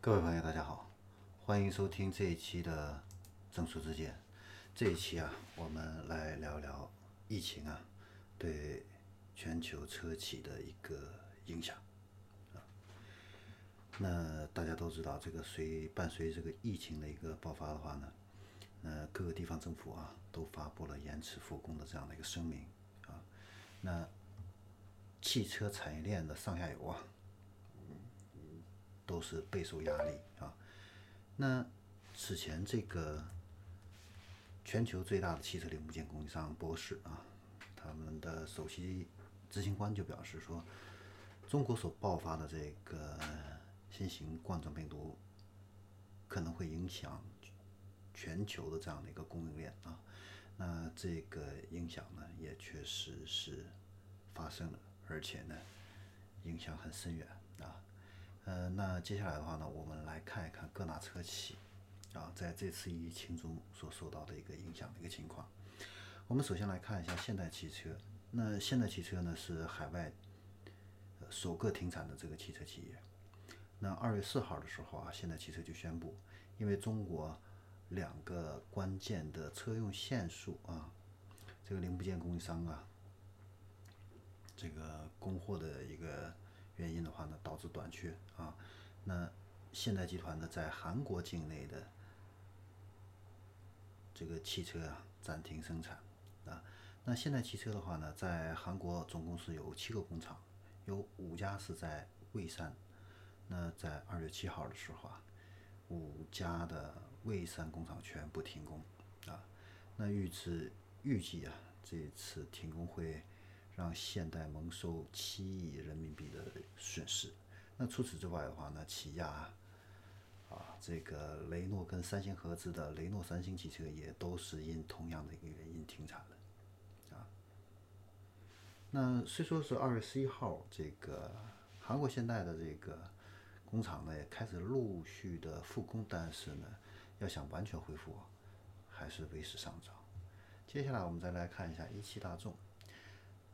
各位朋友，大家好，欢迎收听这一期的《正说之见》。这一期啊，我们来聊聊疫情啊对全球车企的一个影响啊。那大家都知道，这个随伴随这个疫情的一个爆发的话呢，呃，各个地方政府啊都发布了延迟复工的这样的一个声明啊。那汽车产业链的上下游啊。都是备受压力啊。那此前这个全球最大的汽车零部件供应商博世啊，他们的首席执行官就表示说，中国所爆发的这个新型冠状病毒可能会影响全球的这样的一个供应链啊。那这个影响呢，也确实是发生了，而且呢，影响很深远啊。呃，那接下来的话呢，我们来看一看各大车企啊，在这次疫情中所受到的一个影响的一个情况。我们首先来看一下现代汽车。那现代汽车呢，是海外首个停产的这个汽车企业。那二月四号的时候啊，现代汽车就宣布，因为中国两个关键的车用线束啊，这个零部件供应商啊，这个供货的一个。原因的话呢，导致短缺啊。那现代集团呢，在韩国境内的这个汽车啊，暂停生产啊。那现代汽车的话呢，在韩国总共是有七个工厂，有五家是在蔚山。那在二月七号的时候啊，五家的蔚山工厂全部停工啊。那预计预计啊，这次停工会。让现代蒙受七亿人民币的损失。那除此之外的话呢，起亚啊，这个雷诺跟三星合资的雷诺三星汽车也都是因同样的一个原因停产了啊。那虽说是二月十一号，这个韩国现代的这个工厂呢也开始陆续的复工，但是呢，要想完全恢复，还是为时尚早。接下来我们再来看一下一汽大众。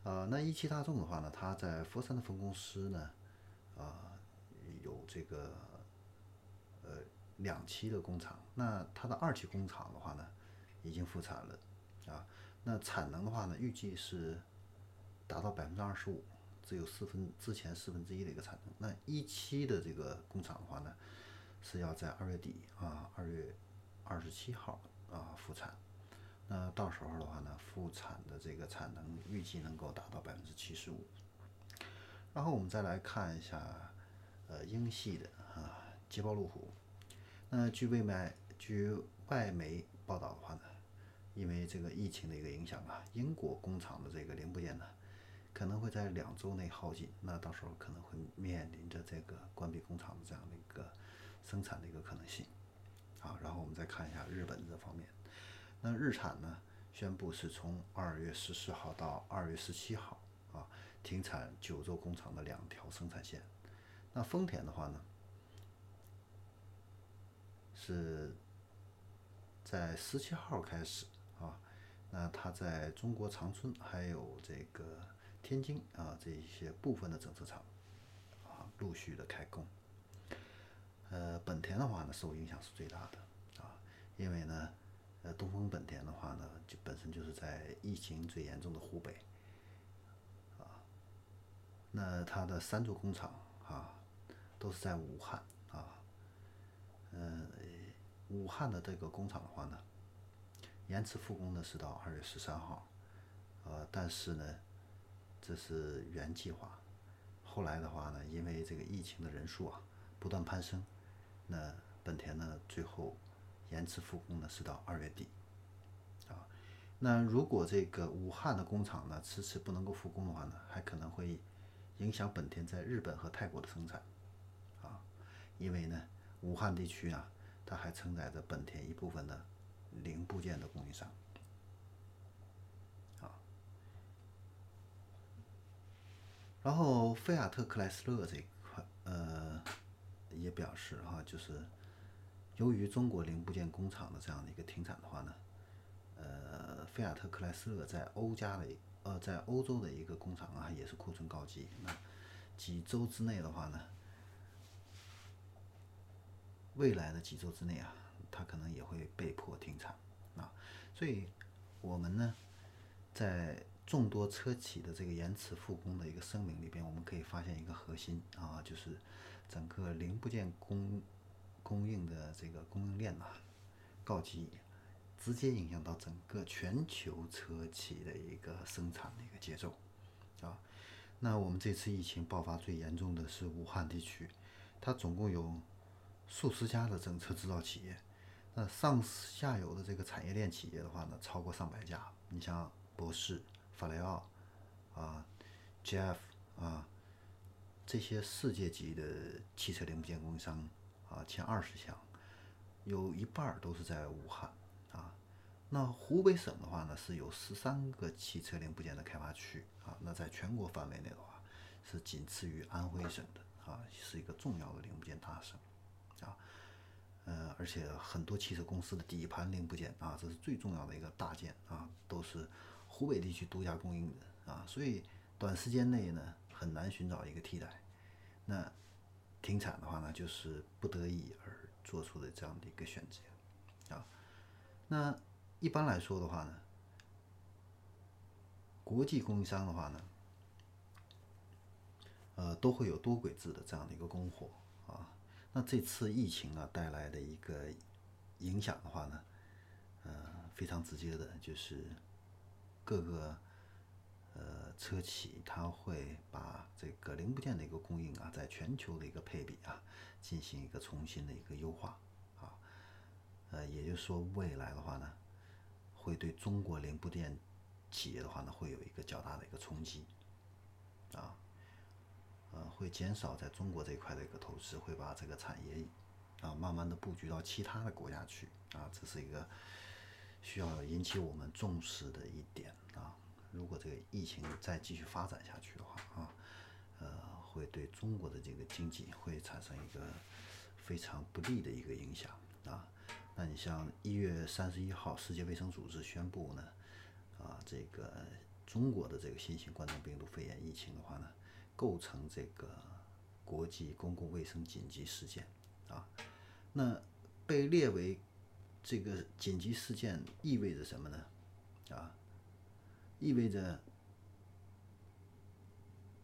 啊，那一汽大众的话呢，它在佛山的分公司呢，啊，有这个呃两期的工厂。那它的二期工厂的话呢，已经复产了，啊，那产能的话呢，预计是达到百分之二十五，只有四分之前四分之一的一个产能。那一期的这个工厂的话呢，是要在二月底啊，二月二十七号啊复产。那到时候的话呢，复产的这个产能预计能够达到百分之七十五。然后我们再来看一下，呃，英系的啊，捷豹路虎。那据外媒据外媒报道的话呢，因为这个疫情的一个影响啊，英国工厂的这个零部件呢，可能会在两周内耗尽。那到时候可能会面临着这个关闭工厂的这样的一个生产的一个可能性。啊，然后我们再看一下日本这方面。那日产呢，宣布是从二月十四号到二月十七号啊，停产九州工厂的两条生产线。那丰田的话呢，是在十七号开始啊，那它在中国长春还有这个天津啊这一些部分的整车厂啊陆续的开工。呃，本田的话呢，受影响是最大的啊，因为呢。呃，东风本田的话呢，就本身就是在疫情最严重的湖北，啊，那它的三座工厂啊，都是在武汉啊，嗯，武汉的这个工厂的话呢，延迟复工呢是到二月十三号，呃，但是呢，这是原计划，后来的话呢，因为这个疫情的人数啊不断攀升，那本田呢最后。延迟复工呢是到二月底，啊，那如果这个武汉的工厂呢迟迟不能够复工的话呢，还可能会影响本田在日本和泰国的生产，啊，因为呢武汉地区啊，它还承载着本田一部分的零部件的供应商，啊，然后菲亚特克莱斯勒这一块，呃，也表示哈，就是。由于中国零部件工厂的这样的一个停产的话呢，呃，菲亚特克莱斯勒在欧加的呃在欧洲的一个工厂啊也是库存告急，那几周之内的话呢，未来的几周之内啊，它可能也会被迫停产啊。所以，我们呢，在众多车企的这个延迟复工的一个声明里边，我们可以发现一个核心啊，就是整个零部件工供应的这个供应链呐告急，直接影响到整个全球车企的一个生产的一个节奏啊。那我们这次疫情爆发最严重的是武汉地区，它总共有数十家的整车制造企业，那上下游的这个产业链企业的话呢，超过上百家。你像博世、法雷奥啊、Jeff 啊这些世界级的汽车零部件供应商啊，前二十强，有一半都是在武汉啊。那湖北省的话呢，是有十三个汽车零部件的开发区啊。那在全国范围内的话，是仅次于安徽省的啊，是一个重要的零部件大省啊。呃，而且很多汽车公司的底盘零部件啊，这是最重要的一个大件啊，都是湖北地区独家供应的啊。所以短时间内呢，很难寻找一个替代。那停产的话呢，就是不得已而做出的这样的一个选择啊。那一般来说的话呢，国际供应商的话呢，呃，都会有多轨制的这样的一个供货啊。那这次疫情啊带来的一个影响的话呢，呃，非常直接的就是各个呃车企它会把这个零部件的一个供应啊，在全球的一个配比啊，进行一个重新的一个优化啊。呃，也就是说，未来的话呢。会对中国零部件企业的话呢，会有一个较大的一个冲击，啊，呃，会减少在中国这一块的一个投资，会把这个产业啊慢慢的布局到其他的国家去，啊，这是一个需要引起我们重视的一点啊。如果这个疫情再继续发展下去的话啊，呃，会对中国的这个经济会产生一个非常不利的一个影响啊。那你像一月三十一号，世界卫生组织宣布呢，啊，这个中国的这个新型冠状病毒肺炎疫情的话呢，构成这个国际公共卫生紧急事件啊。那被列为这个紧急事件意味着什么呢？啊，意味着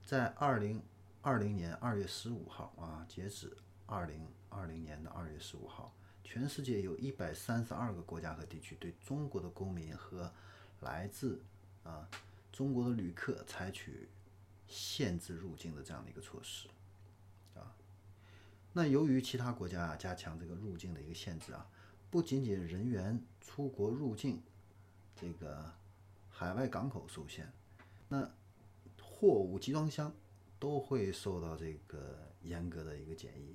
在二零二零年二月十五号啊，截止二零二零年的二月十五号。全世界有一百三十二个国家和地区对中国的公民和来自啊中国的旅客采取限制入境的这样的一个措施啊。那由于其他国家啊加强这个入境的一个限制啊，不仅仅人员出国入境这个海外港口受限，那货物集装箱都会受到这个严格的一个检疫，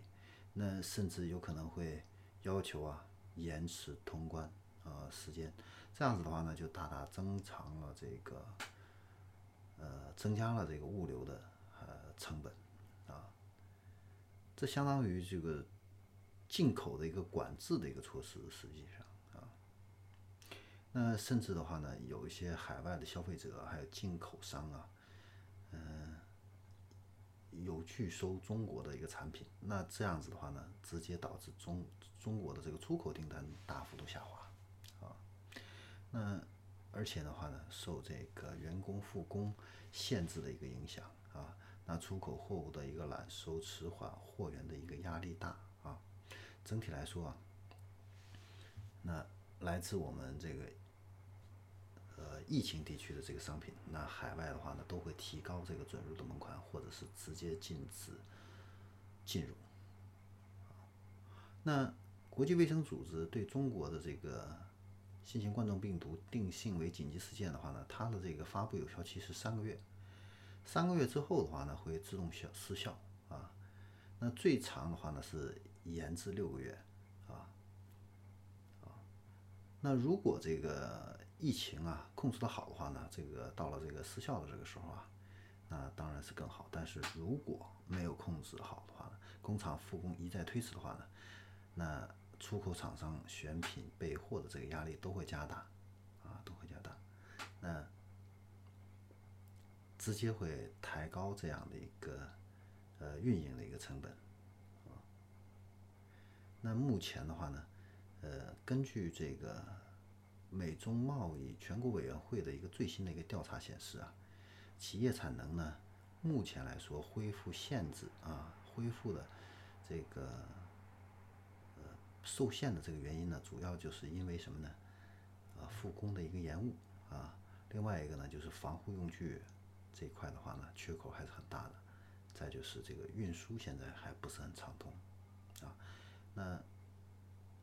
那甚至有可能会。要求啊延迟通关啊时间，这样子的话呢，就大大增长了这个呃增加了这个物流的呃成本啊，这相当于这个进口的一个管制的一个措施，实际上，那甚至的话呢，有一些海外的消费者还有进口商啊，嗯。有拒收中国的一个产品，那这样子的话呢，直接导致中中国的这个出口订单大幅度下滑，啊，那而且的话呢，受这个员工复工限制的一个影响啊，那出口货物的一个揽收迟缓，货源的一个压力大啊，整体来说啊，那来自我们这个。呃，疫情地区的这个商品，那海外的话呢，都会提高这个准入的门槛，或者是直接禁止进入。那国际卫生组织对中国的这个新型冠状病毒定性为紧急事件的话呢，它的这个发布有效期是三个月，三个月之后的话呢，会自动效失效啊。那最长的话呢，是延至六个月啊啊。那如果这个疫情啊控制的好的话呢，这个到了这个失效的这个时候啊，那当然是更好。但是如果没有控制好的话呢，工厂复工一再推迟的话呢，那出口厂商选品备货的这个压力都会加大，啊，都会加大，那直接会抬高这样的一个呃运营的一个成本，啊，那目前的话呢，呃，根据这个美中贸易全国委员会的一个最新的一个调查显示啊，企业产能呢，目前来说恢复限制啊，恢复的这个呃受限的这个原因呢，主要就是因为什么呢？啊，复工的一个延误啊，另外一个呢，就是防护用具这一块的话呢，缺口还是很大的。再就是这个运输现在还不是很畅通啊。那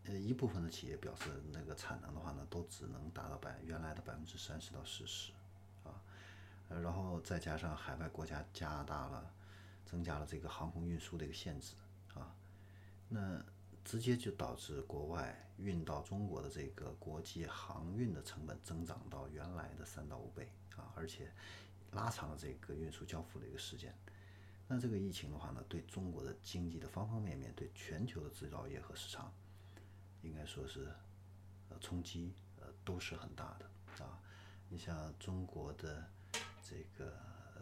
呃一部分的企业表示，那个产能的话呢，都只能达到百原来的百分之三十到四十啊。呃，然后再加上海外国家加大了、增加了这个航空运输的一个限制啊，那直接就导致国外运到中国的这个国际航运的成本增长到原来的三到五倍啊，而且拉长了这个运输交付的一个时间。那这个疫情的话呢，对中国的经济的方方面面，对全球的制造业和市场，应该说是呃冲击呃都是很大的啊。你像中国的这个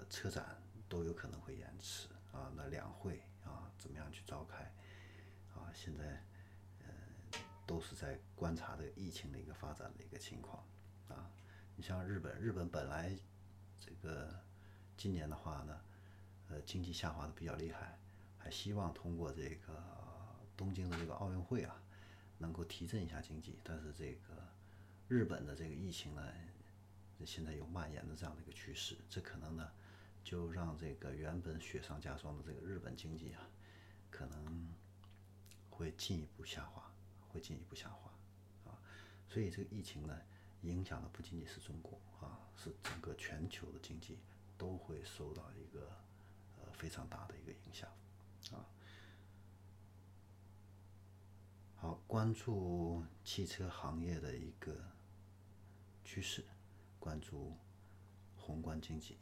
车展都有可能会延迟啊，那两会啊怎么样去召开啊？现在呃都是在观察这个疫情的一个发展的一个情况啊。你像日本，日本本来这个今年的话呢。呃，经济下滑的比较厉害，还希望通过这个东京的这个奥运会啊，能够提振一下经济。但是这个日本的这个疫情呢，现在有蔓延的这样的一个趋势，这可能呢，就让这个原本雪上加霜的这个日本经济啊，可能会进一步下滑，会进一步下滑啊。所以这个疫情呢，影响的不仅仅是中国啊，是整个全球的经济都会受到一个呃。非常大的一个影响，啊，好，关注汽车行业的一个趋势，关注宏观经济。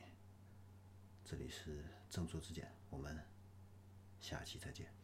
这里是正说之见，我们下期再见。